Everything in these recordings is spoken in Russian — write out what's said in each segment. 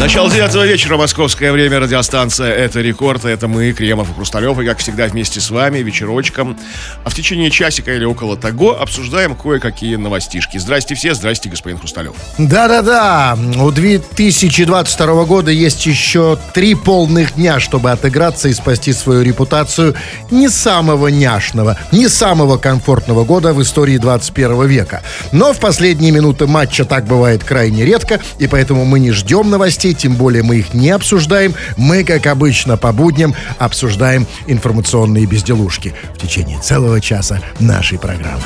Начало девятого вечера, московское время, радиостанция «Это рекорд», это мы, Кремов и Хрусталев, и как всегда вместе с вами вечерочком. А в течение часика или около того обсуждаем кое-какие новостишки. Здрасте все, здрасте, господин Хрусталев. Да-да-да, у 2022 года есть еще три полных дня, чтобы отыграться и спасти свою репутацию не самого няшного, не самого комфортного года в истории 21 века. Но в последние минуты матча так бывает крайне редко, и поэтому мы не ждем новостей, новостей, тем более мы их не обсуждаем. Мы, как обычно, по будням обсуждаем информационные безделушки в течение целого часа нашей программы.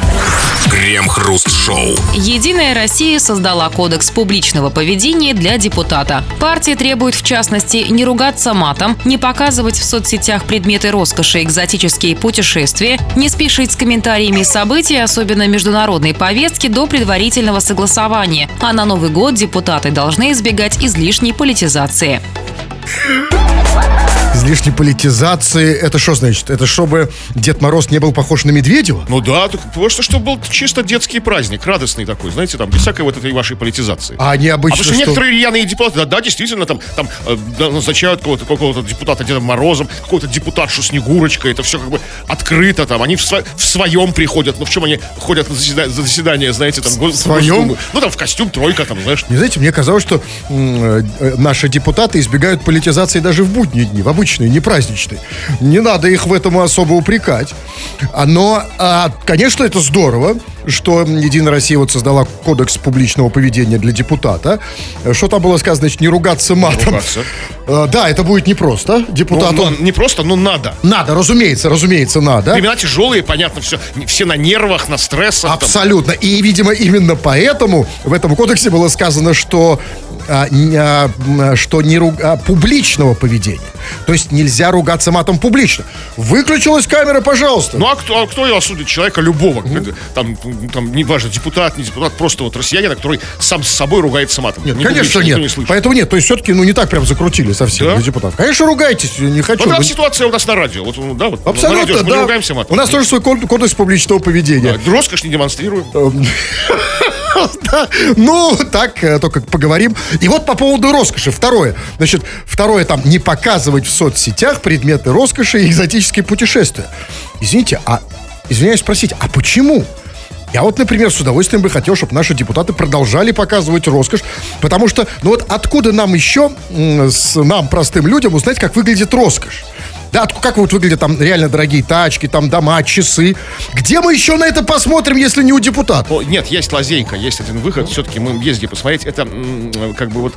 Крем-хруст-шоу. Единая Россия создала кодекс публичного поведения для депутата. Партия требует, в частности, не ругаться матом, не показывать в соцсетях предметы роскоши, экзотические путешествия, не спешить с комментариями событий, особенно международной повестки, до предварительного согласования. А на Новый год депутаты должны избегать излишней политизации. Излишней политизации, это что значит? Это чтобы Дед Мороз не был похож на Медведева? Ну да, так просто чтобы был чисто детский праздник, радостный такой, знаете, там, без всякой вот этой вашей политизации. А они А потому что, что? некоторые рьяные депутаты, да, да, действительно, там, там э, назначают какого-то, какого-то депутата Дедом Морозом, какого-то депутатшу Снегурочкой, это все как бы открыто, там, они в, сво- в своем приходят, ну в чем они ходят на заседа- за заседание, знаете, там, в своем? Ну там в костюм, тройка, там, знаешь. Не знаете, мне казалось, что м, э, наши депутаты избегают политизации даже в будние дни, в обычные, не праздничные. Не надо их в этом особо упрекать. А, Но, а, конечно, это здорово, что Единая Россия вот создала кодекс публичного поведения для депутата. Э, Что там было сказано, значит, не ругаться матом. ругаться. Э, Да, это будет непросто. Депутату ну, не просто, но надо. надо, разумеется, разумеется, надо. Времена тяжелые, понятно, все, все на нервах, на стрессах. там. Абсолютно. И, видимо, именно поэтому в этом кодексе было сказано, что, а, а, что не ру- а, публичного поведения. То есть нельзя ругаться матом публично. Выключилась камера, пожалуйста. Ну а кто, а кто ее осудит? Человека любого. Там, там, неважно, депутат, не депутат, просто вот россиянина, который сам с собой ругается матом. нет, Не конечно, нет. не слышит. Поэтому нет. То есть все-таки, ну, не так прям закрутили совсем Да? депутатов. Конечно, ругайтесь, не хочу. Вот такая Вы- ситуация у нас на радио. Вот, ну, да, вот на радио Абсолютно, же мы не да. ругаемся матом. У нас тоже свой код- кодекс публичного поведения. Да, роскошь не демонстрируем. Да, Ну, так, э, только поговорим. И вот по поводу роскоши. Второе. Значит, второе там, не показывать в соцсетях предметы роскоши и экзотические путешествия. Извините, а, извиняюсь спросить, а почему? Я вот, например, с удовольствием бы хотел, чтобы наши депутаты продолжали показывать роскошь, потому что, ну вот откуда нам еще, с нам, простым людям, узнать, как выглядит роскошь? Да, как вот выглядят там реально дорогие тачки, там дома, часы. Где мы еще на это посмотрим, если не у депутатов? О, нет, есть лазейка, есть один выход. Все-таки мы ездили посмотреть. Это как бы вот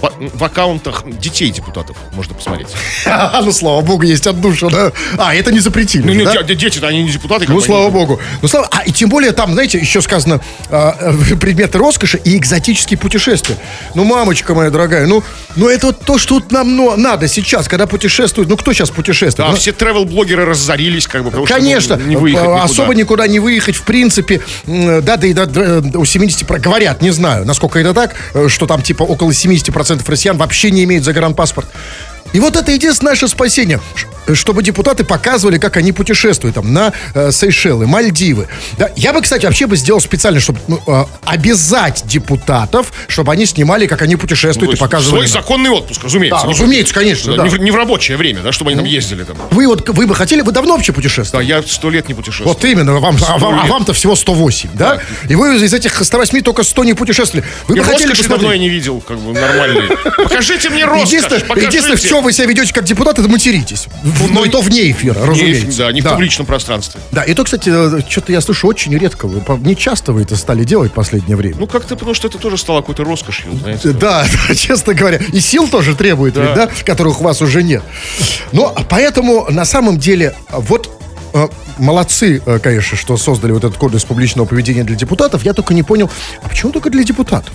в, в аккаунтах детей депутатов можно посмотреть. Ну, слава богу, есть отдушина. А, это не запретили. Ну, нет, да? де- дети-то они не депутаты. Ну, слава богу. Ну, слава... А, и тем более там, знаете, еще сказано а, э, предметы роскоши и экзотические путешествия. Ну, мамочка моя дорогая, ну, ну это вот то, что вот нам ну, надо сейчас, когда путешествуют. Ну, кто сейчас путешествует? Да, Ну, все travel-блогеры разорились, как бы, потому Конечно, что не выехать никуда. особо никуда не выехать, в принципе, да, да и да, да, у 70, про- говорят, не знаю, насколько это так, э, что там типа около 70% россиян вообще не имеют загранпаспорт. И вот это единственное наше спасение, чтобы депутаты показывали, как они путешествуют там на э, Сейшелы, Мальдивы. Да, я бы, кстати, вообще бы сделал специально, чтобы ну, э, обязать депутатов, чтобы они снимали, как они Ну, путешествуют есть и показывали. Свой нам. законный отпуск, разумеется. Да, Не- разумеется, конечно, да, да. Не, в, не в рабочее время, да, чтобы они там ездили там. Вы вот вы бы хотели, вы давно вообще Да, путешествовали? я сто лет не путешествовал. Вот именно, вам, а, вам- а вам-то всего 108, да? Да. И вы из этих 108 только 100 не путешествовали. Вы И бы хотели роскоши давно я посмотреть? не видел, как бы нормальный. Покажите мне роскошь, Единственное, единственное, в чем вы себя ведете как депутат, это материтесь. Но и то вне эфира, разумеется. да, не в публичном пространстве. Да, и то, кстати, что-то я слышу очень редко. Не часто вы это стали делать в последнее время. Ну, как-то, потому что это тоже стало какой-то роскошью, знаете. Да, да, честно говоря. И сил тоже требует, Да. которых у вас уже нет. Но поэтому, на самом деле, вот э, молодцы, э, конечно, что создали вот этот кодекс публичного поведения для депутатов. Я только не понял, а почему только для депутатов?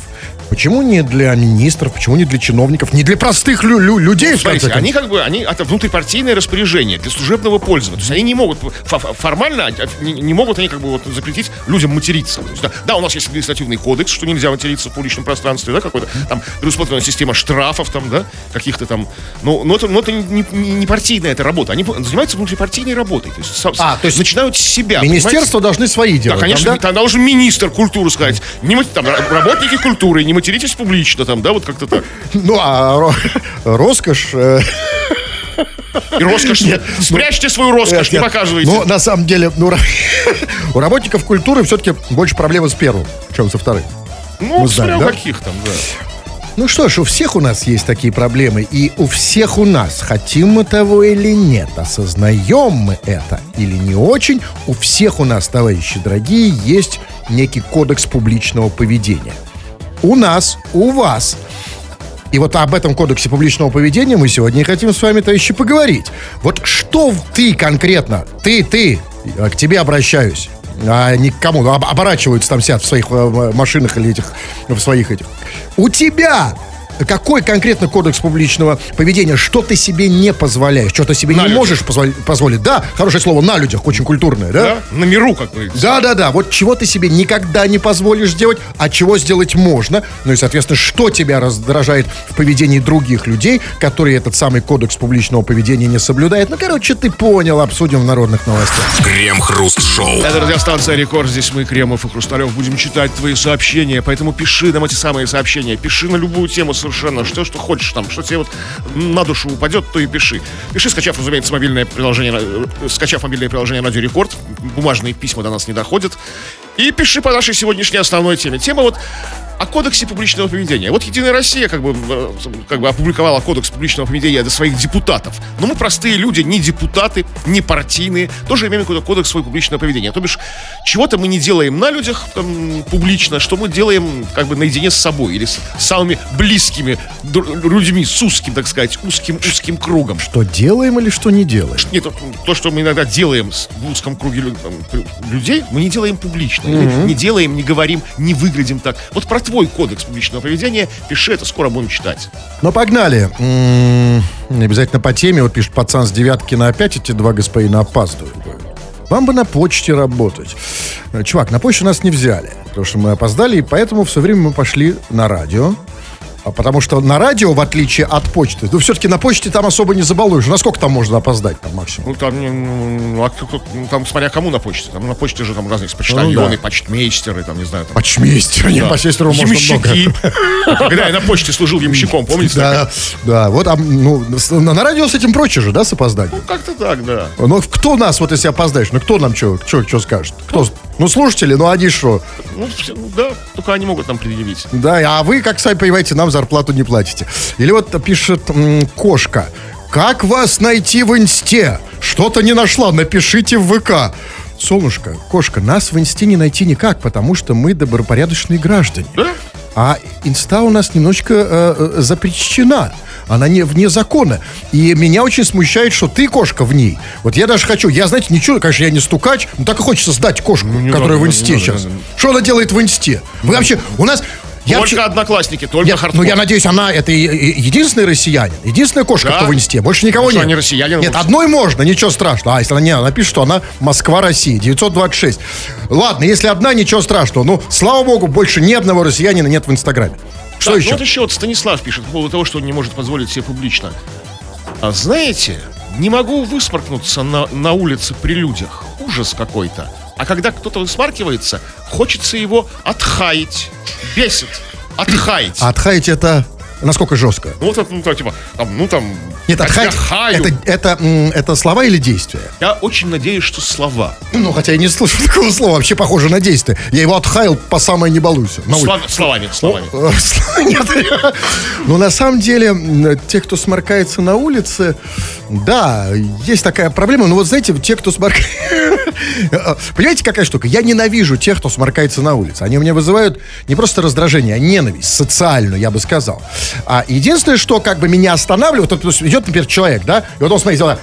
Почему не для министров, почему не для чиновников, не для простых лю- лю- людей? в Смотрите, они как бы, они, это внутрипартийное распоряжение для служебного пользования. То есть они не могут, фо- фо- формально, а, не, не могут они как бы вот запретить людям материться. То есть, да, да, у нас есть административный кодекс, что нельзя материться в публичном пространстве, да, какой-то там предусмотрена система штрафов там, да, каких-то там, но, но это, но это не, не- не партийная эта работа, они занимаются внутрипартийной работой. То есть, А, то есть начинают с себя. понимаете? Министерства должны свои Да, делать. конечно, там, да? тогда должен министр культуры сказать, не, там, ра- работники культуры, не материтесь публично, там, да, вот как-то так. Ну, а ро- роскошь... э, И роскошь. Спрячьте свою роскошь, не нет. показывайте. Ну, на самом деле, ну, у работников культуры все-таки больше проблемы с первым, чем со вторым. Ну, смотря у каких там, да. Ну что ж, у всех у нас есть такие проблемы, и у всех у нас, хотим мы того или нет, осознаем мы это или не очень, у всех у нас, товарищи дорогие, есть некий кодекс публичного поведения. У нас, у вас. И вот об этом кодексе публичного поведения мы сегодня и хотим с вами, товарищи, поговорить. Вот что ты конкретно, ты, ты, к тебе обращаюсь, а не к кому, об- оборачиваются там сидят в своих э, машинах или этих, в своих этих. У тебя какой конкретно кодекс публичного поведения? Что ты себе не позволяешь? Что ты себе На не людях. можешь позволь- позволить? Да, хорошее слово на людях, очень культурное, да? Да? На миру, как говорится. Да, да, да. Вот чего ты себе никогда не позволишь сделать, а чего сделать можно. Ну и, соответственно, что тебя раздражает в поведении других людей, которые этот самый кодекс публичного поведения не соблюдают. Ну, короче, ты понял, обсудим в народных новостях. Крем-хруст-шоу. Это радиостанция Рекорд. Здесь мы, Кремов и Хрусталев, будем читать твои сообщения. Поэтому пиши нам эти самые сообщения. Пиши на любую тему совершенно. Что, что хочешь там. Что тебе вот на душу упадет, то и пиши. Пиши, скачав, разумеется, мобильное приложение, э, скачав мобильное приложение Радио Рекорд. Бумажные письма до нас не доходят. И пиши по нашей сегодняшней основной теме. Тема вот о кодексе публичного поведения. Вот Единая Россия как бы, э, как бы опубликовала кодекс публичного поведения для своих депутатов. Но мы простые люди, не депутаты, не партийные, тоже имеем какой-то кодекс своего публичного поведения. То бишь, чего-то мы не делаем на людях там, публично, что мы делаем как бы наедине с собой или с самыми близкими людьми, с узким, так сказать, узким-узким кругом. Что делаем или что не делаем? Нет, то, то, что мы иногда делаем в узком круге людей, мы не делаем публично. Или Не делаем, не говорим, не выглядим так. Вот про твой кодекс публичного поведения пиши это, скоро будем читать. Ну, погнали. М, Не обязательно по теме. Вот пишет пацан с девятки на опять эти два господина опаздывают. Вам бы на почте работать. Чувак, на почту нас не взяли, потому что мы опоздали, и поэтому все время мы пошли на радио. А потому что на радио, в отличие от почты, ну, все-таки на почте там особо не забалуешь. Насколько там можно опоздать там максимум? Ну, там, ну, а ну, там смотря кому на почте. Там на почте же там разные есть почтальоны, Ну, да. почтмейстеры, там, не знаю, там. Почмейстер, не да. почмейстеру можно много. Ямщики. Когда я на почте служил ямщиком, помните? Да, да, вот а, ну, на, радио с этим проще же, да, с опозданием? Ну, как-то так, да. Ну, кто нас, вот если опоздаешь, ну, кто нам что скажет? Кто? Ну, слушатели, ну, они что? Ну, ну, да, только они могут нам предъявить. Да, а вы, как сами понимаете, нам зарплату не платите. Или вот пишет м, кошка. Как вас найти в инсте? Что-то не нашла, напишите в ВК. Солнышко, кошка, нас в инсте не найти никак, потому что мы добропорядочные граждане. Да? А инста у нас немножечко э, э, запрещена. Она не вне закона. И меня очень смущает, что ты кошка в ней. Вот я даже хочу, я, знаете, ничего, конечно, я не стукач, но так и хочется сдать кошку, не которая надо, в инсте надо, сейчас. не надо. Что она делает в инсте? Вы вообще, у нас... Я только вообще- одноклассники, только я, хардкор. ну, я надеюсь, она это единственный россиянин, единственная кошка, Да. кто в инсте. Больше никого Что, нет. они россияне, Нет, может? одной можно, ничего страшного. А если она не, она пишет, что она Москва, Россия, 926. Ладно, если одна, ничего страшного. Ну, слава богу, больше ни одного россиянина нет в Инстаграме. Что Так, еще? Ну, вот еще вот Станислав пишет по поводу того, что он не может позволить себе публично. А знаете, не могу высморкнуться на, на улице при людях. Ужас какой-то. А когда кто-то высмаркивается, хочется его отхаять. Бесит. Отхаять. А отхаять это насколько жестко? Ну, вот это, ну, там, типа, там, ну, там... Нет, я отхаять, это, это, это слова или действия? Я очень надеюсь, что слова. Ну, хотя я не слышу такого слова, вообще похоже на действие. Я его отхаял по самое не балуйся. Слов- словами, словами. Э, Нет. Ну, на самом деле, те, кто сморкается на улице, да, есть такая проблема. Но вот знаете, те, кто сморкается... Понимаете, какая штука? Я ненавижу тех, кто сморкается на улице. Они у меня вызывают не просто раздражение, а ненависть социальную, я бы сказал. А единственное, что как бы меня останавливает, вот идет, например, человек, да, и вот он, смотрите,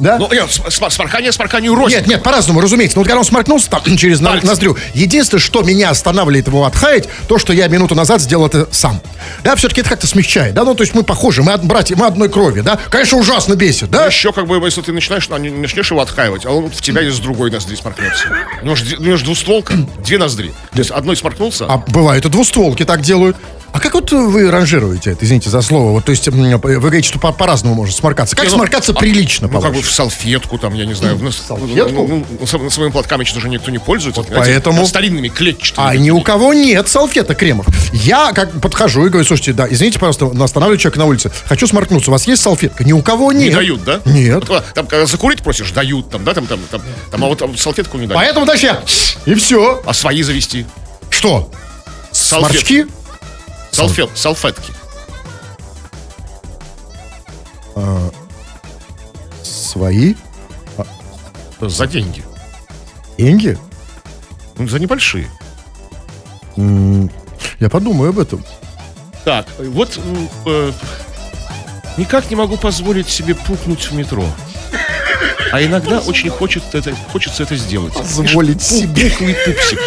Да? Ну, нет, см- см- сморкание сморканию рознь. Нет, нет, по-разному, разумеется. Но вот когда он сморкнулся там через Пальцы. ноздрю, единственное, что меня останавливает его отхаять, то, что я минуту назад сделал это сам. Да, все-таки это как-то смягчает, да, ну, то есть мы похожи, мы от- братья, мы одной крови, да. Конечно, ужасно бесит, да? Еще как бы, если ты начинаешь, ну, не- начнешь его отхаивать, а он в тебя из другой ноздри сморкнется. У него же, д- у него же двустволка, две ноздри. То есть одной сморкнулся, А бывает, и двустволки так делают. А как вот вы ранжируете это, извините за слово? Вот, то есть вы говорите, что по- по-разному можно сморкаться. Как Не, ну, сморкаться а, прилично, ну, как бы в салфетку, там, я не знаю. в салфетку? Ну, ну, с- своими платками что же никто не пользуется. понимаете? поэтому- Старинными, клетчатыми. А ни у кого нет салфеток кремов. Я как подхожу и говорю, слушайте, да, извините, пожалуйста, останавливаю человека на улице. Хочу сморкнуться. У вас есть салфетка? Ни у кого нет. Не дают, да? Нет. Вот, Там, когда закурить просишь, дают, там, да, там, там, там, там, а вот там салфетку не дают. Поэтому дальше я... И все. А свои завести. Что? Салфетки. Салфет, салфетки. Свои? За деньги. Деньги? Ну, за небольшие. Я подумаю об этом. Так, вот э, никак не могу позволить себе пукнуть в метро. А иногда очень хочет это, хочется это сделать. Позволить себе. Пухлый пупсик.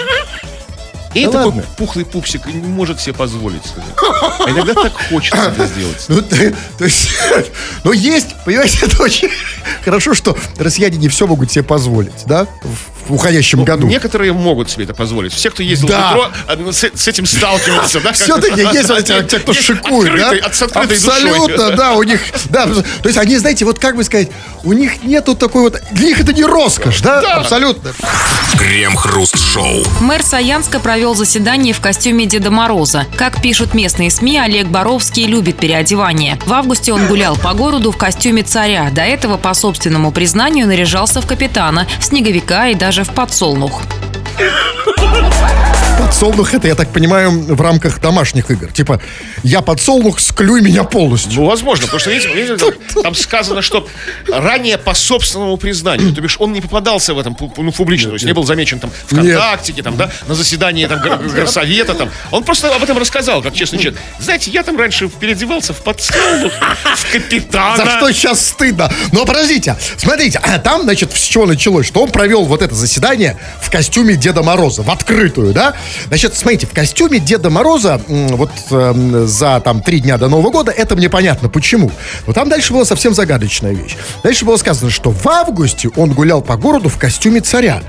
И Да такой ладно? пухлый пупсик не может себе позволить. А иногда так хочется это сделать. Ну, ты- то есть, ну, есть, понимаете, это очень хорошо, что россияне не все могут себе позволить, да, в, в уходящем году. Некоторые могут себе это позволить. Все, кто ездил Да. в метро, ну, с, с этим сталкивался, да? Все-таки есть вот те, те, кто шикует, да? Абсолютно, душой. да, у них, да, то есть они, знаете, вот как бы сказать, у них нету такой вот, для них это не роскошь, да, Да. абсолютно. Крем-хруст-шоу. Мэр Саянска провел заседание в костюме Деда Мороза. Как пишут местные СМИ, Олег Боровский любит переодевание. В августе он гулял по городу в костюме царя. До этого, по собственному признанию, наряжался в капитана, в снеговика и даже в подсолнух. Подсолнух это, я так понимаю, в рамках домашних игр. Типа, я подсолнух, склюй меня полностью. Ну, возможно, потому что, видите, видите, там, сказано, что ранее по собственному признанию, то бишь он не попадался в этом ну, публично, то есть не был замечен там ВКонтактике, там, да, на заседании там, гор- горсовета, там. Он просто об этом рассказал, как честный человек. Знаете, я там раньше переодевался в подсолнух, в капитана. За что сейчас стыдно. Но подождите, смотрите, там, значит, с чего началось, что он провел вот это заседание в костюме Деда Мороза, в открытую, да? Значит, смотрите, в костюме Деда Мороза вот эм, за там три дня до Нового года, это мне понятно, почему. Но там дальше была совсем загадочная вещь. Дальше было сказано, что в августе он гулял по городу в костюме царя.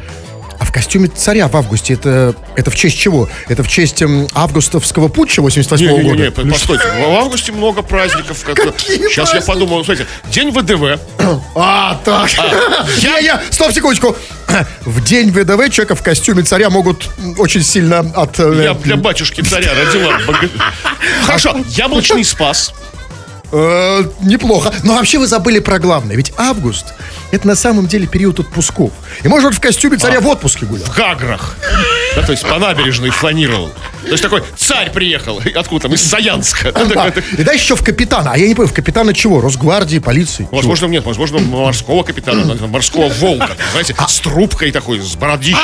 А в костюме царя в августе это, это в честь чего? Это в честь эм, августовского путча 88 года? Не-не-не, по- постойте, в августе много праздников. как- Какие Сейчас я праздники? подумал, смотрите, день ВДВ, А, так. Я, я, стоп, секундочку. В день ВДВ человека в костюме царя могут очень сильно от... э, я для батюшки царя родила. Хорошо, яблочный спас. э, неплохо. Но вообще вы забыли про главное. Ведь август это на самом деле период отпусков. И может в костюме царя в отпуске гулял. в Гаграх. Да, то есть по набережной фланировал. То есть такой царь приехал. Откуда там? Из Саянска. Да, И дальше еще в капитана. А я не понял, в капитана чего? Росгвардии, полиции? Чего? Возможно, нет, возможно, морского капитана, морского волка, знаете, с трубкой такой, с бородищей.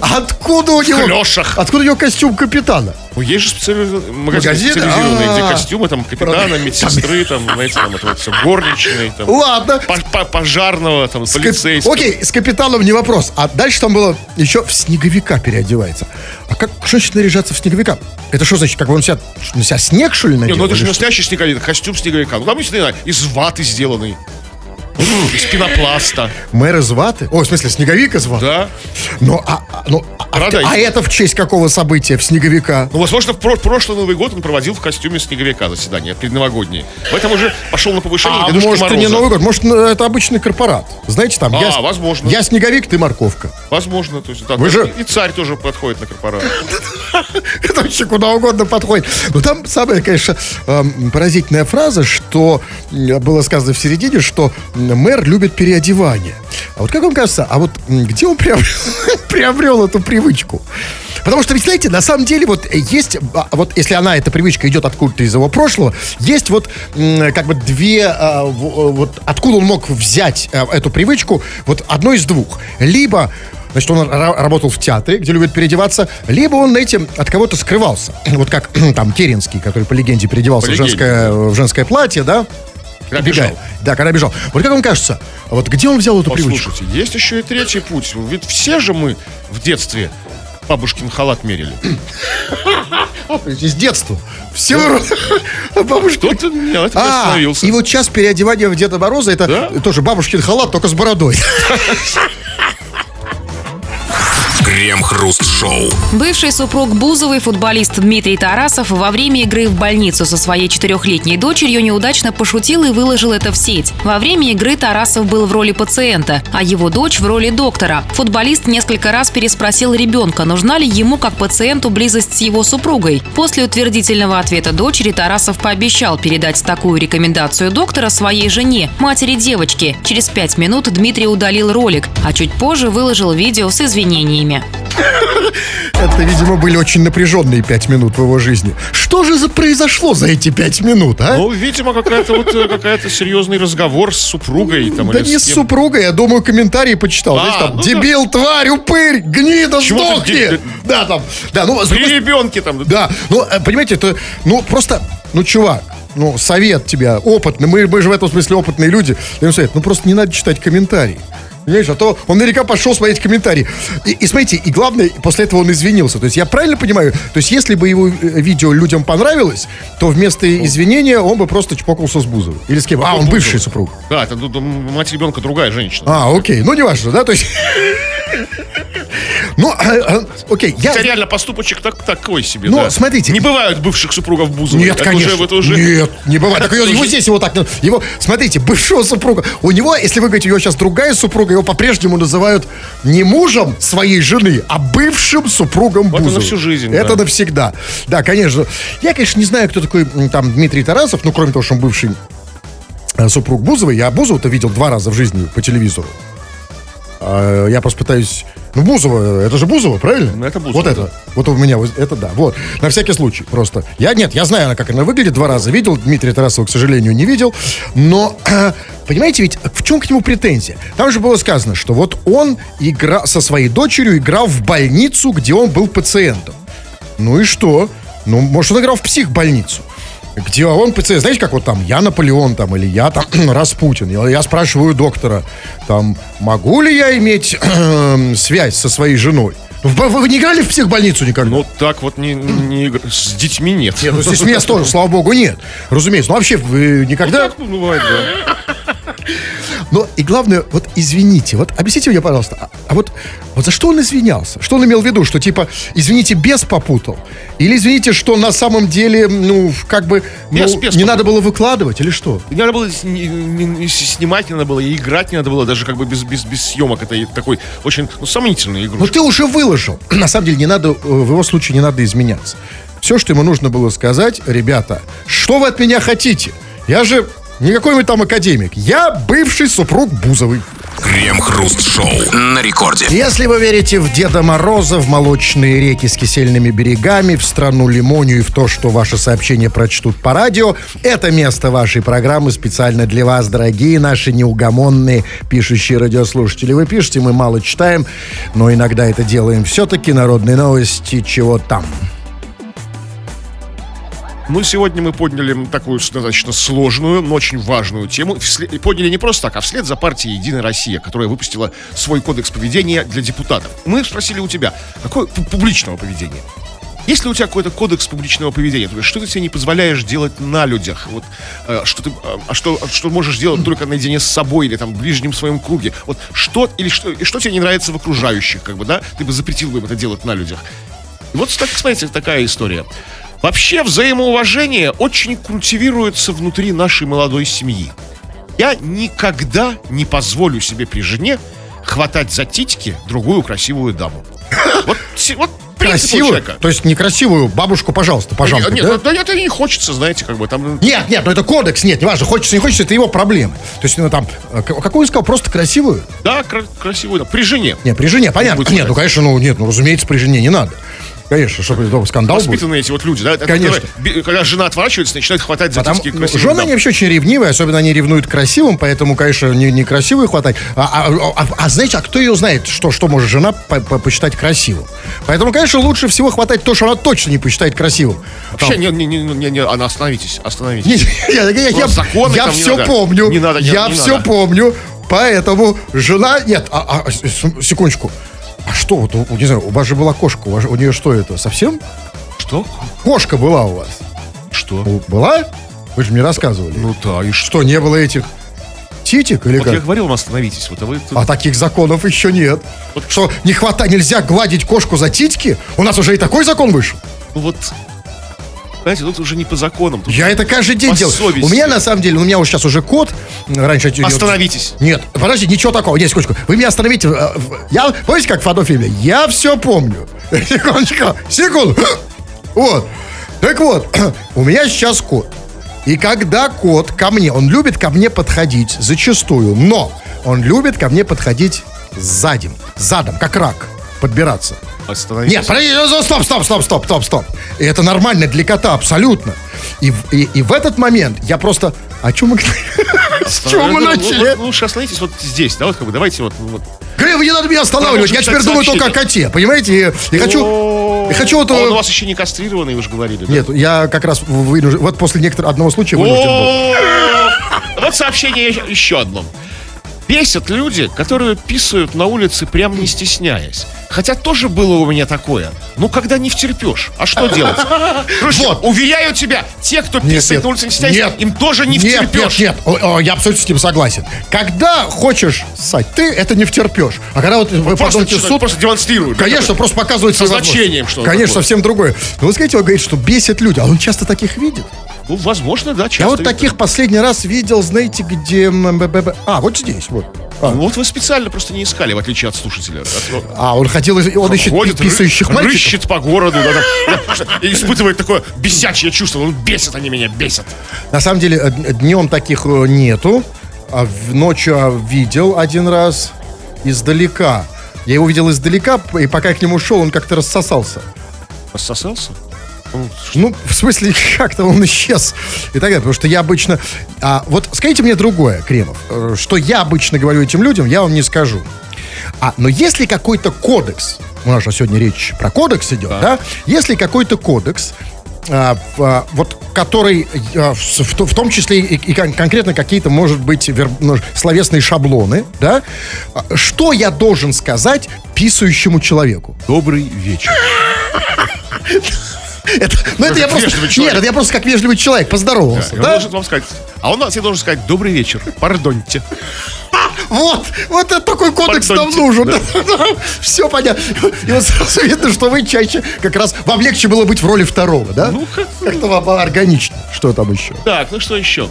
Откуда у него... клёшах. Откуда у него костюм капитана? Ну, есть же специализированные магазины, специализированные, где А. костюмы, там, капитана, медсестры, там, знаете, там, это вот все, горничной, там, Ладно. по- по- пожарного, там, С полицейского. Окей, с капитаном не вопрос. А дальше там было еще в снеговика переодевается. А как значит наряжаться в снеговика? Это что значит, как бы он себя, на себя снег, что ли, Не, надел? ну это же настоящий снеговик, костюм снеговика. Ну, там, не знаю, из ваты сделанный. Из пенопласта. Мэр из ваты? О, в смысле, снеговик из ваты? Да. Ну, а, а- ну, а, а, а это в честь какого события? В снеговика? Ну, возможно, в про- прошлый Новый год он проводил в костюме снеговика заседание предновогоднее. Поэтому уже пошел на повышение А Дедушки может, и не Мороза. Новый год, может, ну, это обычный корпорат. Знаете, там, А, я, возможно. я снеговик, ты морковка. Возможно, то есть, да, Вы же- и царь тоже подходит на корпорат. Это вообще куда угодно подходит. Но там самая, конечно, эм, поразительная фраза, что м, было сказано в середине, что мэр любит переодевание. А вот как вам кажется, а вот где он приобрел, приобрел эту привычку? Потому что, ведь, знаете, на самом деле, вот есть, а, вот если она, эта привычка идет откуда-то из его прошлого, есть вот как бы две, а, в- э, вот откуда он мог взять а, эту привычку, вот одно из двух. Либо Значит, он ра- работал в театре, где любят переодеваться, либо он этим от кого-то скрывался. Вот как там Керенский, который по легенде переодевался По в, легенде, женское, в женское платье, да? Когда бежал. Да, когда бежал. Вот как вам кажется, вот где он взял эту привычку? Послушайте, есть еще и третий путь. Ведь все же мы в детстве бабушкин халат мерили. Из детства. Все бабушки. Кто-то нет, А, остановился. и вот сейчас переодевание в Деда Мороза, это Да? тоже бабушкин халат, только с бородой. Крем-хруст-шоу. Бывший супруг Бузовой, футболист Дмитрий Тарасов, во время игры в больницу со своей четырехлетней дочерью неудачно пошутил и выложил это в сеть. Во время игры Тарасов был в роли пациента, а его дочь в роли доктора. Футболист несколько раз переспросил ребенка, нужна ли ему как пациенту близость с его супругой. После утвердительного ответа дочери Тарасов пообещал передать такую рекомендацию доктора своей жене, матери девочки. Через пять минут Дмитрий удалил ролик, а чуть позже выложил видео с извинениями. Это, видимо, были очень напряженные пять минут в его жизни. Что же за произошло за эти пять минут, а? Ну, видимо, какая-то вот э, какая-то серьезный разговор с супругой. Там, да не с с супругой, я думаю, комментарии почитал. А, Знаешь, там, ну да. дебил, тварь, упырь, гнида, Чего ты сдохни. де- Да, там, да, ну, При ребенке там. Да, ну, э, понимаете, это, ну, просто, ну, чувак, ну, совет тебя, опытный, мы, мы же в этом смысле опытные люди, даем совет, ну, просто не надо читать комментарии. Понимаешь, а то он наверняка пошел смотреть комментарии. И, и смотрите, и главное, после этого он извинился. То есть я правильно понимаю? То есть если бы его э, видео людям понравилось, то вместо извинения он бы просто чпокался с Бузовой. Или с кем? А, он бывший супруг. Да, это мать ребенка другая женщина. А, окей, ну, неважно, да, то есть... Ну, а, а, окей, я... Хотя реально поступочек так, такой себе, Ну, да. смотрите. Не бывают бывших супругов Бузовой. Нет, Это конечно. Уже, это уже... Нет, не бывает. Так его, Это его здесь его так... Его, смотрите, бывшего супруга. У него, если вы говорите, у него сейчас другая супруга, его по-прежнему называют не мужем своей жены, а бывшим супругом Вот это Бузовой. на всю жизнь, Это да. навсегда. Да, конечно. Я, конечно, не знаю, кто такой там Дмитрий Тарасов, ну, кроме того, что он бывший э, супруг Бузовой. Я Бузову-то видел два раза в жизни по телевизору. А, Я просто пытаюсь... Ну, Бузова, это же Бузова, правильно? Ну, это Бузова, Вот это. Вот у меня, вот это да. Вот. На всякий случай просто. Я, нет, я знаю, она, как она выглядит, два раза видел. Дмитрия Тарасова, к сожалению, не видел. Но, понимаете, ведь в чем к нему претензия? Там же было сказано, что вот он игра, со своей дочерью играл в больницу, где он был пациентом. Ну и что? Ну, может, он играл в психбольницу. Где он пациент, знаете, как вот там, я Наполеон там, или я там Распутин. Я, я спрашиваю доктора, там, могу ли я иметь связь со своей женой? Вы, вы не играли в психбольницу никогда? Ну, так вот не, не игр- с детьми нет. Нет, ну, с детьми я тоже, слава богу, нет. Разумеется. Ну, вообще, вы никогда... Так ну, бывает, да. Но и главное, вот извините, вот объясните мне, пожалуйста, а, а вот, вот за что он извинялся? Что он имел в виду? Что типа, извините, без попутал? Или извините, что на самом деле, ну, как бы, ну, Без- без не попутал. надо было выкладывать, или что? Не надо было не- не- не снимать, не надо было, и играть не надо было, даже как бы без, без, без съемок. Это и такой очень ну, сомнительный игрушка. Ну ты уже выложил. На самом деле не надо, э, в его случае не надо изменяться. Все, что ему нужно было сказать, ребята, что вы от меня хотите? Я же не какой-нибудь там академик. Я бывший супруг Бузовой. Крем-хруст-шоу на рекорде. Если вы верите в Деда Мороза, в молочные реки с кисельными берегами, в страну лимонию и в то, что ваши сообщения прочтут по радио, это место вашей программы специально для вас, дорогие наши неугомонные пишущие радиослушатели. Вы пишете, мы мало читаем, но иногда это делаем все-таки. Народные новости, чего там. Ну, сегодня мы подняли такую достаточно сложную, но очень важную тему. И подняли не просто так, а вслед за партией «Единая Россия», которая выпустила свой кодекс поведения для депутатов. Мы спросили у тебя, какое пу- публичного поведения? Есть ли у тебя какой-то кодекс публичного поведения? То есть, что ты себе не позволяешь делать на людях? Вот, э, что ты, э, а что, а что можешь делать только наедине с собой или там в ближнем своем круге? Вот что или что, и что тебе не нравится в окружающих, как бы, да? Ты бы запретил бы им это делать на людях. И вот, так, смотрите, такая история. Вообще взаимоуважение очень культивируется внутри нашей молодой семьи. Я никогда не позволю себе при жене хватать за титьки другую красивую даму. Вот, вот Красивую? То есть некрасивую бабушку, пожалуйста, пожалуйста. Нет, да? ну, да это не хочется, знаете, как бы там... Нет, нет, ну это кодекс, нет, не важно, хочется, не хочется, это его проблемы. То есть, ну там, э, какую сказал, просто красивую? Да, кра- красивую, да, при жене. Нет, при жене, понятно. Нет, ну, конечно, ну, нет, ну, разумеется, при жене не надо. Конечно, чтобы дома скандал будет. Воспитанные эти вот люди, да? это Конечно. которые, Когда жена отворачивается, начинает хватать за Потому, ну, красивых жены дам. они вообще очень ревнивые, особенно они ревнуют красивым, поэтому, конечно, не, не красивые хватать. А, а- а- а знаете, а кто ее знает, что, что может жена по- по- посчитать красивым? Поэтому, конечно, лучше всего хватать то, что она точно не посчитает красивым. Вообще, не, не, не, не, не, она остановитесь, остановитесь. Не, я, я- я- законы я все надо. помню. Не надо, не- я не все надо. помню. Поэтому жена... Нет, а, а, секундочку. А что, вот, не знаю, у вас же была кошка. У, вас, у нее что это, совсем? Что? Кошка была у вас. Что? Была? Вы же мне рассказывали. Ну да, и что? что, не было этих титик или Вот как? я говорил вам остановитесь, вот а вы... А таких законов еще нет. Что, не хватает, нельзя гладить кошку за титьки? У нас уже и такой закон вышел. Ну вот, знаете, тут уже не по законам. Я это каждый день делаю. совести. У меня на самом деле, у меня вот сейчас уже кот. Раньше... я- Остановитесь. Нет, подожди, ничего такого. Нет, секундочку. Вы меня остановите. э, Я, помните, как в одном фильме? Я все помню. Секундочку. Секунду. Вот. Так вот, у меня сейчас кот. И когда кот ко мне, он любит ко мне подходить зачастую, но он любит ко мне подходить сзади, задом, как рак, подбираться. Остановитесь. Нет, ну, стоп, стоп, стоп, стоп, стоп, стоп. И это нормально для кота, абсолютно. И, в- и, и в этот момент я просто... А чем мы... С чего мы Ну, ну, начали? Ну, лучше остановитесь вот здесь, да, вот как бы, давайте вот... вот. Говорю, не надо меня останавливать. Я теперь думаю только о коте, понимаете? И хочу... И хочу вот... а э, Он у вас еще не кастрированный, вы же говорили? Нет, я как раз вынужден... Вот после некоторого одного случая вынужден был. Вот сообщение еще- еще одно. Бесят люди, которые писают на улице прям не стесняясь. Хотя тоже было у меня такое. Ну, когда не втерпешь. А что делать? Короче, Вот. уверяю тебя, те, кто писает на улице не стесняясь, Нет. им тоже не Нет, втерпешь. нет, нет. О, о, я абсолютно с ним согласен. Когда хочешь ссать, ты это не втерпешь. А когда вот вы Просто, подумаете, что- суд... просто демонстрируют. Конечно, просто показывает Со значением что-то Конечно, такое. совсем другое. Но вы скажите, он говорит, что бесит люди. А он часто таких видит. Ну, возможно, да, часто. Я вот таких последний раз видел, знаете, где... А, вот здесь, вот. А, Ну, вот вы специально просто не искали, в отличие от слушателя. А, он хотел, он ищет Ходит, пи- писающих ры- мальчиков. рыщет по городу, да, там, и испытывает такое бесячее чувство. Он бесит, они меня бесят. На самом деле, э, днем таких э, нету. А ночью а, видел один раз издалека. Я его видел издалека, и пока я к нему шел, он как-то рассосался. Рассосался? Ну, Ну, в смысле, как-то он исчез. И так далее. Потому что я обычно... А, вот скажите мне другое, Кремов. э, Что я обычно говорю этим людям, я вам не скажу. А, но если какой-то кодекс, у нас же сегодня речь про кодекс идет, да? Если какой-то кодекс, а, а, вот который а, в, в в том числе и, и кон- конкретно какие-то, может быть, вер- ну, словесные шаблоны, да? А, Что я должен сказать писающему человеку? Добрый вечер. Это, ну, это я просто, нет, это я просто как вежливый человек поздоровался, да? должен вам сказать, а он тебе должен сказать добрый вечер, пардоньте. Вот, вот это такой кодекс нам нужен. да. Все понятно. И вот сразу видно, что вы чаще, как раз, вам легче было быть в роли второго, да? Ну, как- Как-то вам органично. Что там еще? Так, ну что еще?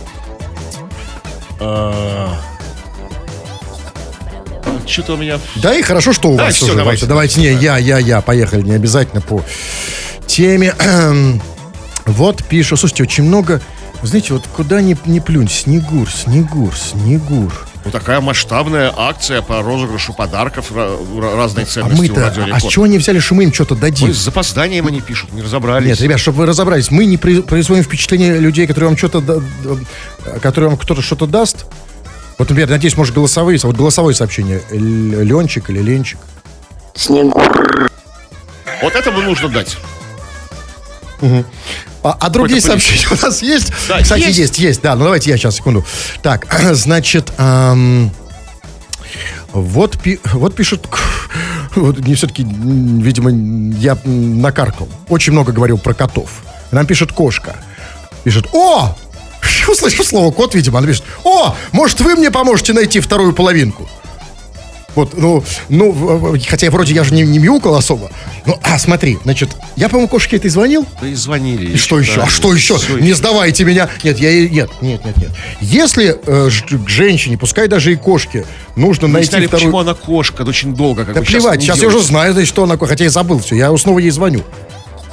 Что-то у меня... Да и хорошо, что у Да, вас всё, уже. Давайте, давайте, не, я, я, я, поехали, не обязательно по теме. Вот пишу, слушайте, очень много, знаете, вот куда ни, ни плюнь, Снегур, Снегур, Снегур. Ну, такая масштабная акция по розыгрышу подарков ра- ра- разной А ценности у мы-то, Радио а с чего они взяли, что мы им что-то дадим? Ой, с запозданием они пишут, не разобрались. Нет, ребят, чтобы вы разобрались, мы не производим впечатление людей, которые вам что-то, да- которые вам кто-то что-то даст. Вот, например, надеюсь, может, голосовые, вот голосовое сообщение, Ленчик или Ленчик. Вот это бы нужно дать. А, а другие Какой-то сообщения у нас есть? Да, Кстати, есть. есть. есть, да. Ну, давайте я сейчас, секунду. Так, значит, ам, вот, пи- вот пишут, вот не все-таки, видимо, я накаркал. Очень много говорил про котов. Нам пишет кошка. Пишет, о! Услышав слово кот, видимо, она пишет, о, может, вы мне поможете найти вторую половинку? Вот, ну, ну, хотя вроде я же не, не мяукал особо. Ну, а, смотри, значит, я, по-моему, кошке этой звонил. Да и звонили. И что еще? А что еще? Не сдавайте меня. Нет, я ей- нет, нет, нет, нет. Если э, к женщине, пускай даже и кошке, нужно Мы найти сняли, вторую. почему она кошка, очень долго. Как Да бы, плевать, не сейчас я уже знаю, значит, что она, ко- хотя я забыл все, я снова ей звоню.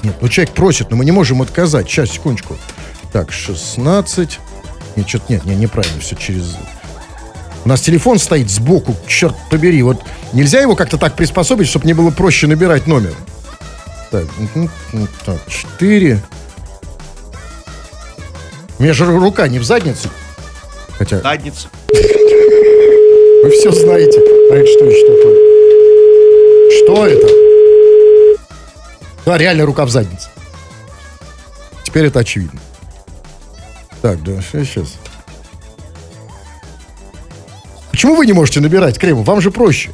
Нет, ну человек просит, но мы не можем отказать. Сейчас, секундочку. Так, 16. Нет, что-то нет, не, неправильно, все через... У нас телефон стоит сбоку, черт побери. Вот нельзя его как-то так приспособить, чтобы мне было проще набирать номер. Так, мгм, м, так, четыре. У меня же рука не в заднице. Хотя Задница. вы все знаете. А это что еще такое? Что это? Да, реально рука в заднице. Теперь это очевидно. Так, да, сейчас. Почему вы не можете набирать крему? Вам же проще.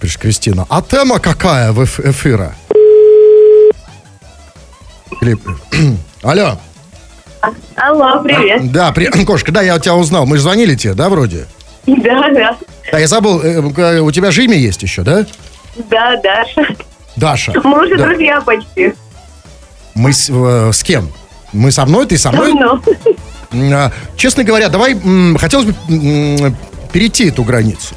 Пишет Кристина. А тема какая в эф- эфира? Или- Алло. Алло, привет. Да, при... кошка, да, я тебя узнал. Мы же звонили тебе, да, вроде? Да, да. Да, я забыл, э, э, у тебя же имя есть еще, да? Да, Даша. Даша. Мы уже Да. друзья почти. Мы с, э, с кем? Мы со мной, ты со мной? Давно. М, а, Честно говоря, давай, хотелось бы перейти эту границу.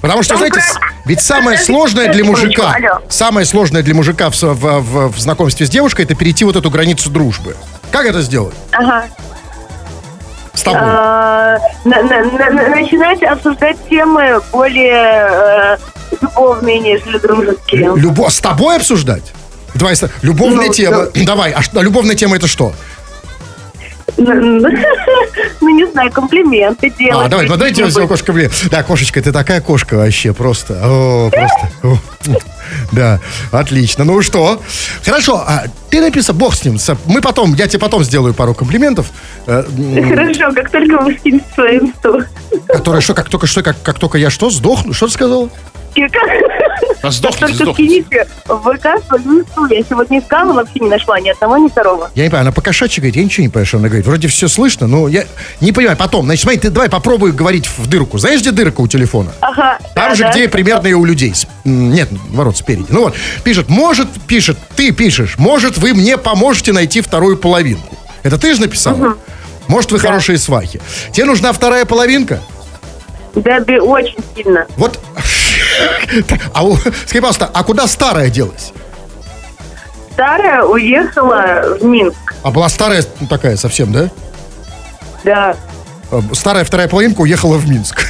Потому что, Ну, знаете, ведь самое сложное для мужика, самое сложное для мужика в, в- в- в знакомстве с девушкой, это перейти вот эту границу дружбы. Как это сделать? Ага. С тобой. А, на- на- на- на- Начинать обсуждать темы более э, любовные, нежели дружеские. Любо... С тобой обсуждать? Давай, любовная Ну, тема. Давай, а что- любовная тема это что? Ну, не знаю, комплименты делать. А, давай, подайте все кошка мне. Да, кошечка, ты такая кошка вообще просто. О, просто. Да, отлично. Ну что? Хорошо, а ты написал, бог с ним. Мы потом, я тебе потом сделаю пару комплиментов. э, Хорошо, как только вы скинете свою инсту. Которые что, как только что, как, как только я что, сдохну? Что ты сказал? Как сдохните, только сдохните. скинете в ВК свою инсту. Я сегодня искала, вообще не нашла ни одного, ни второго. Я не понимаю, она по-кошачьи говорит, я ничего не понимаю, что она говорит. Вроде все слышно, но я не понимаю. Потом, значит, смотри, ты давай попробуй говорить в дырку. Знаешь, где дырка у телефона? Ага. Там да, же, да. где примерно и у людей. Нет, ворот спереди. Ну вот, пишет, может, пишет, ты пишешь, может, вы мне поможете найти вторую половинку. Это ты же написал? Может, вы хорошие свахи. Тебе нужна вторая половинка? Да, да, очень сильно. Вот. А скажи, пожалуйста, а куда старая делась? Старая уехала в Минск. А была старая такая совсем, да? Да. Э, Старая вторая половинка уехала в Минск.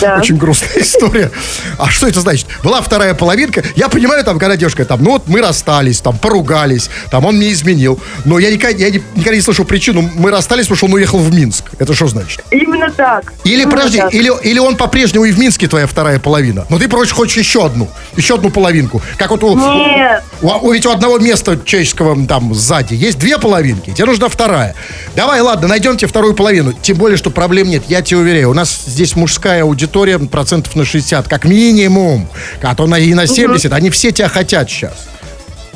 Да. Очень грустная история. А что это значит? Была вторая половинка. Я понимаю, там, когда девушка, там, ну вот мы расстались, там, поругались, там, он мне изменил. Но я никогда, я никогда не слышал причину. Мы расстались, потому что он уехал в Минск. Это что значит? Именно так. Или, Именно подожди, так. или, или он по-прежнему и в Минске твоя вторая половина. Но ты, прочь, хочешь еще одну. Еще одну половинку. Как вот у, Нет. у, у- ведь у одного места человеческого там сзади есть две половинки, тебе нужна вторая. Давай, ладно, найдем тебе вторую половину. Тем более, что проблем нет. Я тебе уверяю, у нас здесь мужская аудитория процентов на 60, как минимум. А то на, и на 70. Они все тебя хотят сейчас.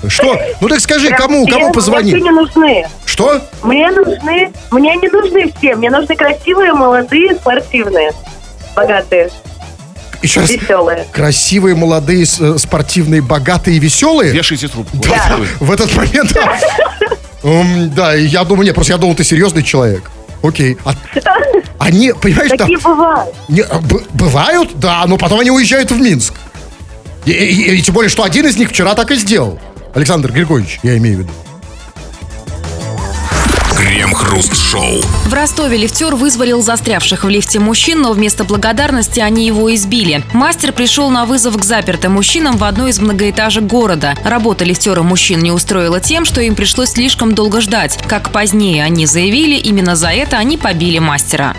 Что? Ну так скажи, Прям кому, кому Мне позвони? все не нужны. Что? Мне нужны, мне не нужны все. Мне нужны красивые, молодые, спортивные, богатые, Еще раз. веселые. Красивые, молодые, э, спортивные, богатые, веселые. Вешайте трубку. Да. В этот момент... да. Да, и я думаю, нет, просто я думал, ты серьезный человек. Окей. А- они, понимаешь, там, Такие бывают. не, а, б- бывают, да, но потом они уезжают в Минск. И, и- и тем более, что один из них вчера так и сделал. Александр Григорьевич, я имею в виду. Крем-хруст-шоу. В Ростове лифтер вызволил застрявших в лифте мужчин, но вместо благодарности они его избили. Мастер пришел на вызов к запертым мужчинам в одной из многоэтажек города. Работа лифтера мужчин не устроила тем, что им пришлось слишком долго ждать. Как позднее они заявили, именно за это они побили мастера.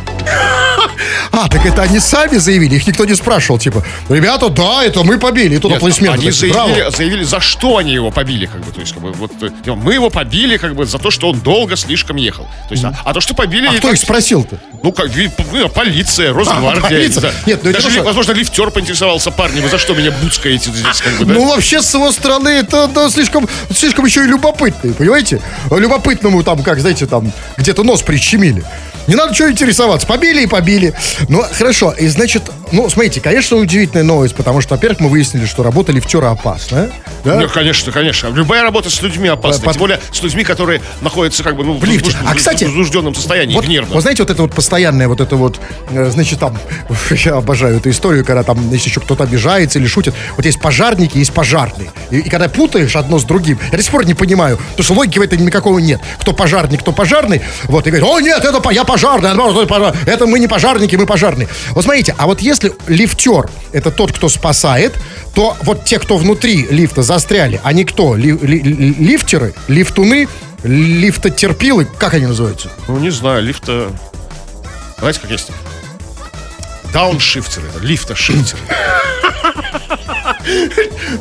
А, так это они сами заявили, их никто не спрашивал, типа, ребята, да, это мы побили, и тут Нет, аплодисменты. они такие, заявили, заявили, за что они его побили, как бы, то есть, как бы, вот, э, типа, мы его побили, как бы, за то, что он долго слишком ехал. То есть, а, а то, что побили... А кто как- их спросил-то? Ну, как, ну, полиция, Росгвардия. А, полиция? да. Нет, ну Даже, ли- возможно, лифтер поинтересовался парнем, вы за что меня буцкаете здесь, как бы, да? Ну, вообще, с его стороны, это да, слишком, слишком еще и любопытный, понимаете? Любопытному там, как, знаете, там, где-то нос прищемили. Не надо чего интересоваться. Побили и побили. Ну, хорошо. И, значит, ну, смотрите, конечно, удивительная новость, потому что, во-первых, мы выяснили, что работа лифтера опасная. Да? Ну, конечно, конечно. Любая работа с людьми опасна. По- Тем более с людьми, которые находятся как бы ну, в лифте. возбуж- А, кстати, в возбужденном состоянии, Вот, нервном. вот знаете, вот это вот постоянное, вот это вот, э, значит, там, я обожаю эту историю, когда там, если еще кто-то обижается или шутит, вот есть пожарники, есть пожарные. И, и когда путаешь одно с другим, я до сих пор не понимаю, потому что логики в этом никакого нет. Кто пожарник, кто пожарный, вот, и говорит, о, нет, это я пожарный, это мы не пожарники, мы пожарные. Вот смотрите, а вот если если лифтер это тот, кто спасает, то вот те, кто внутри лифта застряли, они кто? Ли- ли- ли- лифтеры, лифтуны, лифтотерпилы, как они называются? Ну, не знаю, лифта... Знаете, как есть? Дауншифтеры, лифта-шифтеры.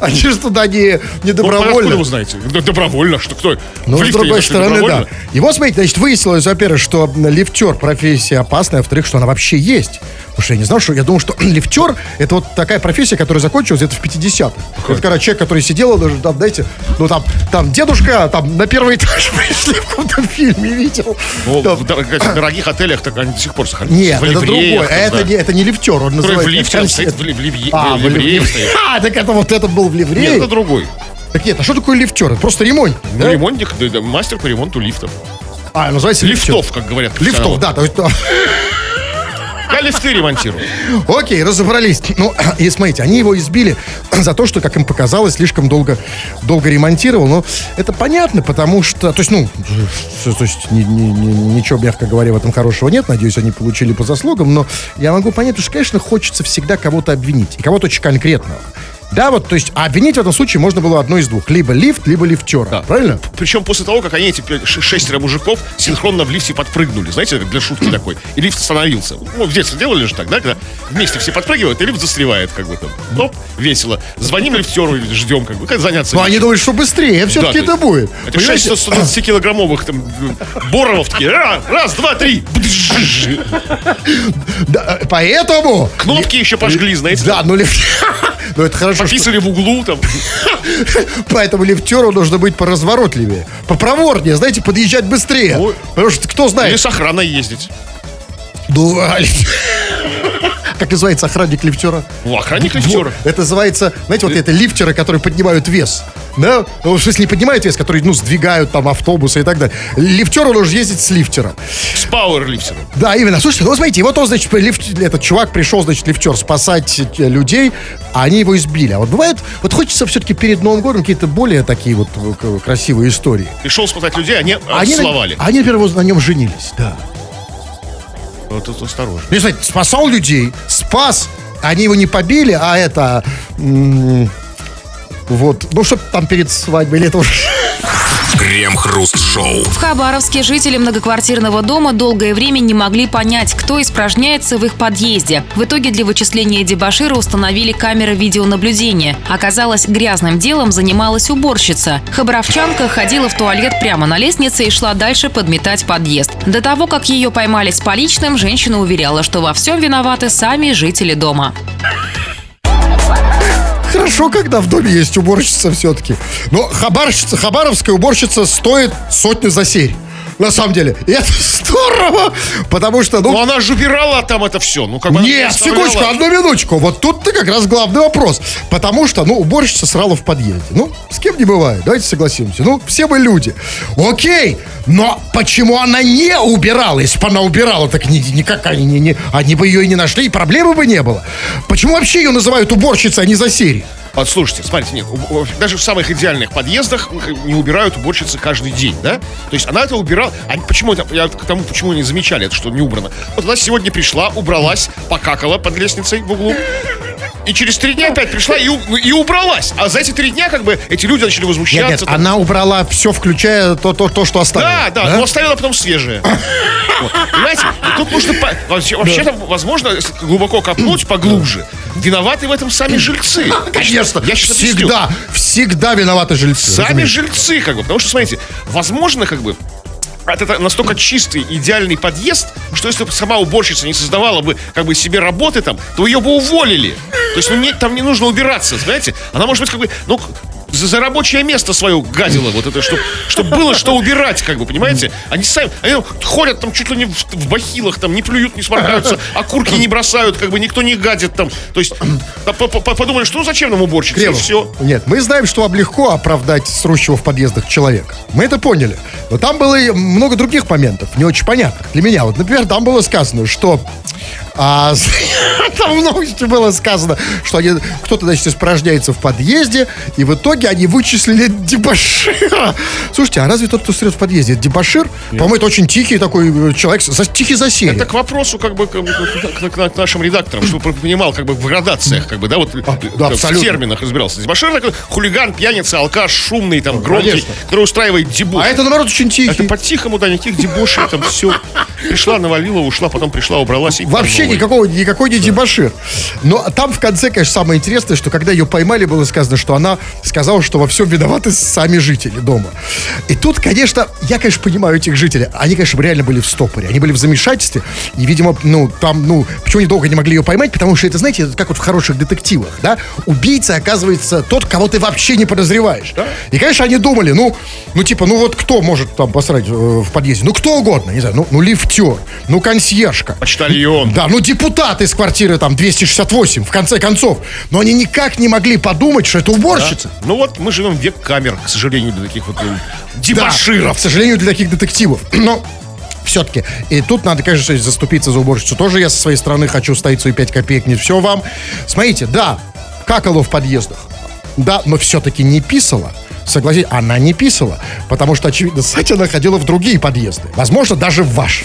Они же туда не, не Ну, добровольно. откуда вы знаете? Добровольно, что кто? Ну, В с другой стороны, да. И вот, смотрите, значит, выяснилось, во-первых, что лифтер профессия опасная, а во-вторых, что она вообще есть. Потому что я не знал, что я думал, что лифтер это вот такая профессия, которая закончилась где-то в 50-х. Это когда человек, который сидел, даже там, знаете, ну там, там дедушка, там на первый этаж пришли в каком-то фильме, видел. Ну, Там- в дор- в дорогих отелях так они до сих пор сохраняются. Нет, В это другое. там, Это не, это не лифтер, он называется. в лифте, он стоит в, А, ливрее. А, так это вот этот был в Нет, ливрее. это другой. Так нет, а что такое лифтер? Это просто ремонт. Ну, ремонтник, да, да, мастер по ремонту лифтов. А, называется лифтер. Лифтов, как говорят. Лифтов, да. То есть, Я лифты ремонтирую. Окей, разобрались. Ну, и смотрите, они его избили за то, что, как им показалось, слишком долго, долго ремонтировал. Но это понятно, потому что, то есть, ну, то есть, ни- ни- ни- ничего, мягко говоря, в этом хорошего нет. Надеюсь, они получили по заслугам. Но я могу понять, что, конечно, хочется всегда кого-то обвинить. И кого-то очень конкретного. Да, вот, то есть, обвинить в этом случае можно было одно из двух. Либо лифт, либо лифтера. Правильно? Причем после того, как они, эти шестеро мужиков, синхронно в лифте подпрыгнули. Знаете, как для шутки такой. И лифт остановился. Ну, в детстве делали же так, да? Когда вместе все подпрыгивают, и лифт застревает, как бы там. Оп, весело. Звоним лифтеру, ждем, как бы. Как заняться? Но они думают, что быстрее все-таки Да, это то будет. Это Понимаете? 6 120-килограммовых там э, боровов такие. «Ра- Раз, два, три. Да, э, поэтому... Кнопки еще пожгли, знаете. Да, ну лифт... Ну это хорошо, что- Пописали в углу там. Поэтому лифтеру нужно быть поразворотливее, попроворнее, знаете, подъезжать быстрее. Ой. Потому что кто Или знает, с охраной ездить. ну, как называется охранник лифтера? Охранник лифтера. Это называется, знаете, вот это лифтеры, которые поднимают вес. Да? Ну, в смысле, не поднимают вес, которые, ну, сдвигают там автобусы и так далее. Лифтеру нужно ездить с лифтера. С пауэрлифтером. Да, именно. Слушайте, ну, смотрите, вот он, значит, лифт, этот чувак пришел, значит, лифтер спасать э, людей, а они его избили. А вот бывает, вот хочется все-таки перед Новым годом какие-то более такие вот э, красивые истории. Пришел спасать людей, они Они, на- отсловали. они, например, вот на нем женились. Да. Вот тут осторожно. Ну, смотрите, спасал людей, спас, они его не побили, а это... м, вот, ну, что там перед свадьбой, или это уже... Крем-хруст-шоу. В Хабаровске жители многоквартирного дома долгое время не могли понять, кто испражняется в их подъезде. В итоге для вычисления дебашира установили камеры видеонаблюдения. Оказалось, грязным делом занималась уборщица. Хабаровчанка ходила в туалет прямо на лестнице и шла дальше подметать подъезд. До того, как ее поймали с поличным, женщина уверяла, что во всем виноваты сами жители дома. Хорошо, когда в доме есть уборщица все-таки. Но хабарщица, хабаровская уборщица стоит сотню за серь. На самом деле. И это здорово, потому что, ну, Ну, она же убирала там это все. Ну, как бы Нет, секундочку, одну минуточку. Вот тут-то как раз главный вопрос. Потому что, ну, уборщица срала в подъезде. Ну, с кем не бывает, давайте согласимся. Ну, все мы люди. Окей, но почему она не убирала? Если бы она убирала, так ни, никак они, не, не, они бы ее и не нашли, и проблемы бы не было. Почему вообще ее называют уборщицей, а не за серии? Вот слушайте, смотрите, нет, даже в самых идеальных подъездах не убирают уборщицы каждый день, да? То есть она это убирала. А почему это? Я к тому, почему не замечали это, что не убрано. Вот она сегодня пришла, убралась, покакала под лестницей в углу. И через три дня опять пришла и, у- и убралась. А за эти три дня, как бы, эти люди начали возмущаться. Нет, нет, там. она убрала все, включая то, то, то что оставила. Да, да, но оставила потом свежее. Вот, Понимаете? И тут нужно... по- Вообще, вообще-то, возможно, глубоко копнуть, поглубже. Виноваты в этом сами жильцы. Конечно, Я сейчас объясню. всегда, всегда виноваты жильцы. Сами разумеется. жильцы, как бы. Потому что, смотрите, возможно, как бы, это настолько чистый, идеальный подъезд, что если бы сама уборщица не создавала бы как бы себе работы там, то ее бы уволили. То есть ну, не, там не нужно убираться, знаете? Она может быть как бы, ну, за, за рабочее место свое гадила, вот это, чтобы чтоб было что убирать, как бы, понимаете? Они сами, они ходят там чуть ли не в, в бахилах, там, не плюют, не сморкаются, окурки не бросают, как бы никто не гадит там. То есть подумали, что ну зачем нам уборщица, и все. Нет, мы знаем, что вам легко оправдать срущего в подъездах человека. Мы это поняли. Но там было много других моментов, не очень понятных для меня. Вот, например, там было сказано, что А там в новости было сказано, что они, кто-то, значит, испражняется в подъезде, и в итоге они вычислили дебашира. Слушайте, а разве тот, кто срет в подъезде, это дебашир? По-моему, это очень тихий такой э, человек, тихий засерий. Это к вопросу, как бы, к, к- к- к нашим редакторам, чтобы понимал, как бы, в градациях, как бы, да, вот А, да, в абсолютно. терминах разбирался. Башир такой хулиган, пьяница, алкаш, шумный, там, громкий, конечно. который устраивает дебош. А это, наоборот, очень тихий. Это по-тихому, да, никаких дебошей, там все. Пришла, навалила, ушла, потом пришла, убралась и Вообще. Никакого, никакой не дебашир. Но там в конце, конечно, самое интересное, что когда ее поймали, было сказано, что она сказала, что во всем виноваты сами жители дома. И тут, конечно, я, конечно, понимаю этих жителей. Они, конечно, реально были в стопоре. Они были в замешательстве. И, видимо, ну, там, ну, почему они долго не могли ее поймать? Потому что это, знаете, как вот в хороших детективах, да? Убийца, оказывается, тот, кого ты вообще не подозреваешь. И, конечно, они думали, ну, ну, типа, ну вот кто может там посрать э, в подъезде? Ну, кто угодно, не знаю, ну, ну лифтер, ну, консьержка. Почтальон. Да, ну депутат из квартиры там 268, в конце концов. Но они никак не могли подумать, что это уборщица. Ну вот, мы живем в век камер, к сожалению, для таких вот э, Да, дебоширов. к сожалению, для таких детективов. Но все-таки. И тут надо, конечно, заступиться за уборщицу. Тоже я со своей стороны хочу ставить свои 5 копеек. Не все вам. Смотрите, да, какало в подъездах. Да, но все-таки не писала. Согласитесь, она не писала. Потому что, очевидно, Сатя находила в другие подъезды. Возможно, даже в ваш.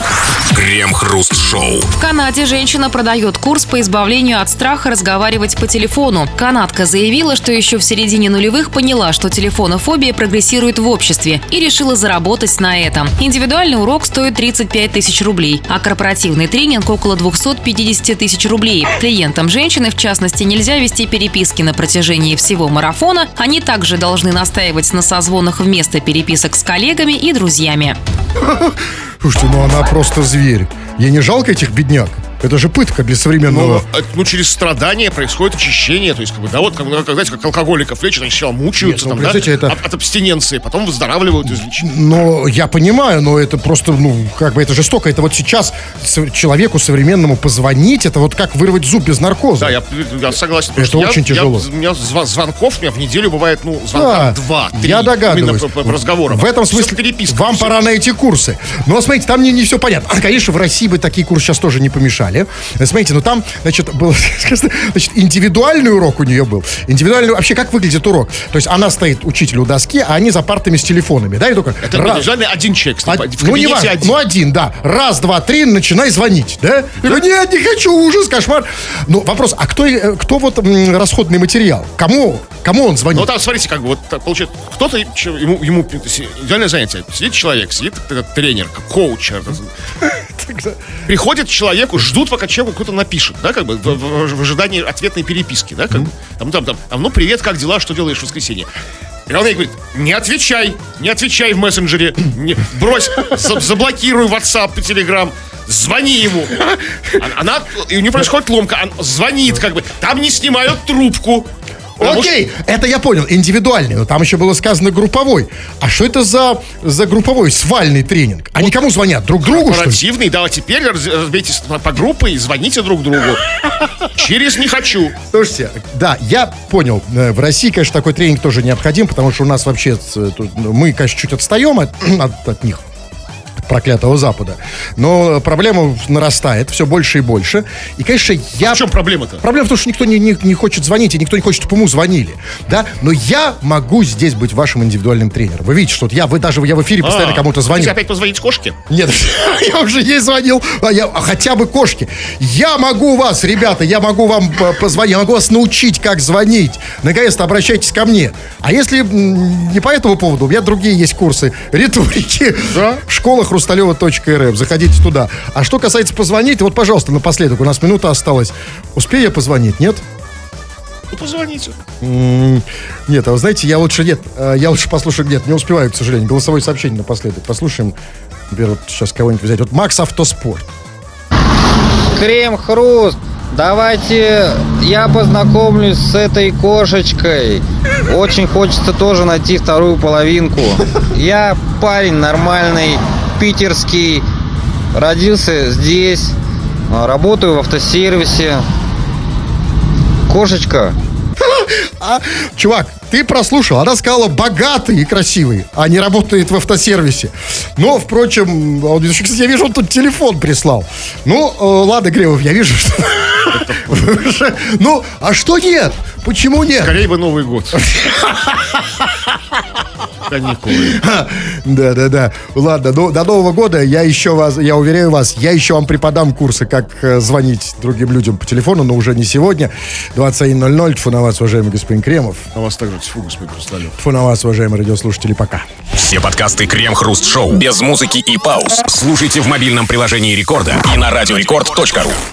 Крем-хруст-шоу. В Канаде женщина продает курс по избавлению от страха разговаривать по телефону. Канадка заявила, что еще в середине нулевых поняла, что телефонофобия прогрессирует в обществе и решила заработать на этом. Индивидуальный урок стоит 35 тысяч рублей, а корпоративный тренинг около 250 тысяч рублей. Клиентам женщины, в частности, нельзя вести переписки на протяжении всего марафона. Они также должны настаивать на созвонах вместо переписок с коллегами и друзьями. Слушайте, ну она просто зверь. Ей не жалко этих бедняк? Это же пытка для современного... Ну, э, ну, через страдания происходит очищение. То есть, как бы, да, вот, как, как, знаете, как алкоголиков лечат, они сначала мучаются, Нет, ну, там, да, это- от, от абстиненции, потом выздоравливают из лечения. Но я понимаю, но это просто, ну, как бы это жестоко. Это вот сейчас человеку современному позвонить, это вот как вырвать зуб без наркоза. Да, я, я согласен. Это я- очень я- тяжело. у меня звонков у меня в неделю бывает, ну, звонка два, три. я догадываюсь. Именно по, по разговорам. В этом смысле переписка, вам всё. пора на эти курсы. Но смотрите, там не, не все понятно. А, Конечно, в России бы такие курсы сейчас тоже не помешали. Э, Смотрите, ну там, значит, был, сказано, значит, индивидуальный урок у нее был. Индивидуальный, вообще, как выглядит урок? То есть она стоит, учитель у доски, а они за партами с телефонами, да, и только... Это раз- индивидуальный один человек. а- в ну, не важно. один. Ну, один, да. Раз, два, три, начинай звонить, да? Я говорю, нет, не хочу, ужас, кошмар. Ну, вопрос, а кто, э, кто вот расходный материал? Кому? Кому он звонит? Ну, там, смотрите, как бы, вот получается, кто-то, ему, ему идеальное занятие. Сидит человек, сидит тренер, коуч. Приходит человеку, ждут, пока человеку кто-то напишет, да, как бы, в, в- ожидании ответной переписки, да, как бы. Там, там, там, там, ну, привет, как дела, что делаешь в воскресенье? И он ей говорит, не отвечай, не отвечай в мессенджере, не- брось, за- заблокируй WhatsApp Telegram, звони ему. А- Она, и у нее происходит ломка, она звонит, как бы, там не снимают трубку. Потому что- Окей, это я понял, индивидуальный, но там еще было сказано групповой. А что это за, за групповой свальный тренинг? Они кому звонят? Друг другу, что? Корпоративный, да, теперь раз- разбейтесь по, группе и звоните друг другу. Через «не хочу». Слушайте, да, я понял. Э, В России, конечно, такой тренинг тоже необходим, потому что у нас вообще, э, мы, конечно, чуть отстаем от, от, от них проклятого Запада. Но проблема нарастает все больше и больше. И, конечно, я... В чем проблема-то? Проблема в том, что никто не, не, не хочет звонить, и никто не хочет, чтобы ему звонили. Да? Но я могу здесь быть вашим индивидуальным тренером. Вы видите, что я, вы даже я в эфире постоянно А, кому-то звоню. опять позвонить кошке? Нет, я уже ей звонил, а я, а хотя бы кошки. Я могу вас, ребята, я могу вам э, позвонить, я могу вас научить, как звонить. Наконец-то обращайтесь ко мне. А если не по этому поводу, у меня другие есть курсы риторики. Да? Школа хрусталева.рф. Заходите туда. А что касается позвонить, вот, пожалуйста, напоследок, у нас минута осталась. Успею я позвонить, нет? Ну, позвоните. Нет, а вы знаете, я лучше нет, э, я лучше послушаю, нет, не успеваю, к сожалению, голосовое сообщение напоследок. Послушаем, например, вот сейчас кого-нибудь взять. Вот Макс Автоспорт. Крем-хруст, давайте я познакомлюсь с этой кошечкой. Очень хочется тоже найти вторую половинку. Я парень нормальный, питерский, родился здесь, работаю в автосервисе. Кошечка, А, чувак, ты прослушал. Она сказала богатый и красивый, а не работает в автосервисе. Но, впрочем, он, кстати, я вижу, он тут телефон прислал. Ну, э, ладно, Гремов, я вижу, что... Ну, а что нет? Почему нет? Скорее бы Новый год. Каникулы. Да, да, да. Ладно, ну, до Нового года я еще вас, я уверяю вас, я еще вам преподам курсы, как э, звонить другим людям по телефону, но уже не сегодня. 21.00. Тьфу на вас, уважаемый господин Кремов. На вас также тьфу, господин Хрусталев. Тьфу на вас, уважаемые радиослушатели, пока. Все подкасты Крем-Хруст Шоу без музыки и пауз слушайте в мобильном приложении Рекорда и на радиорекорд.ру.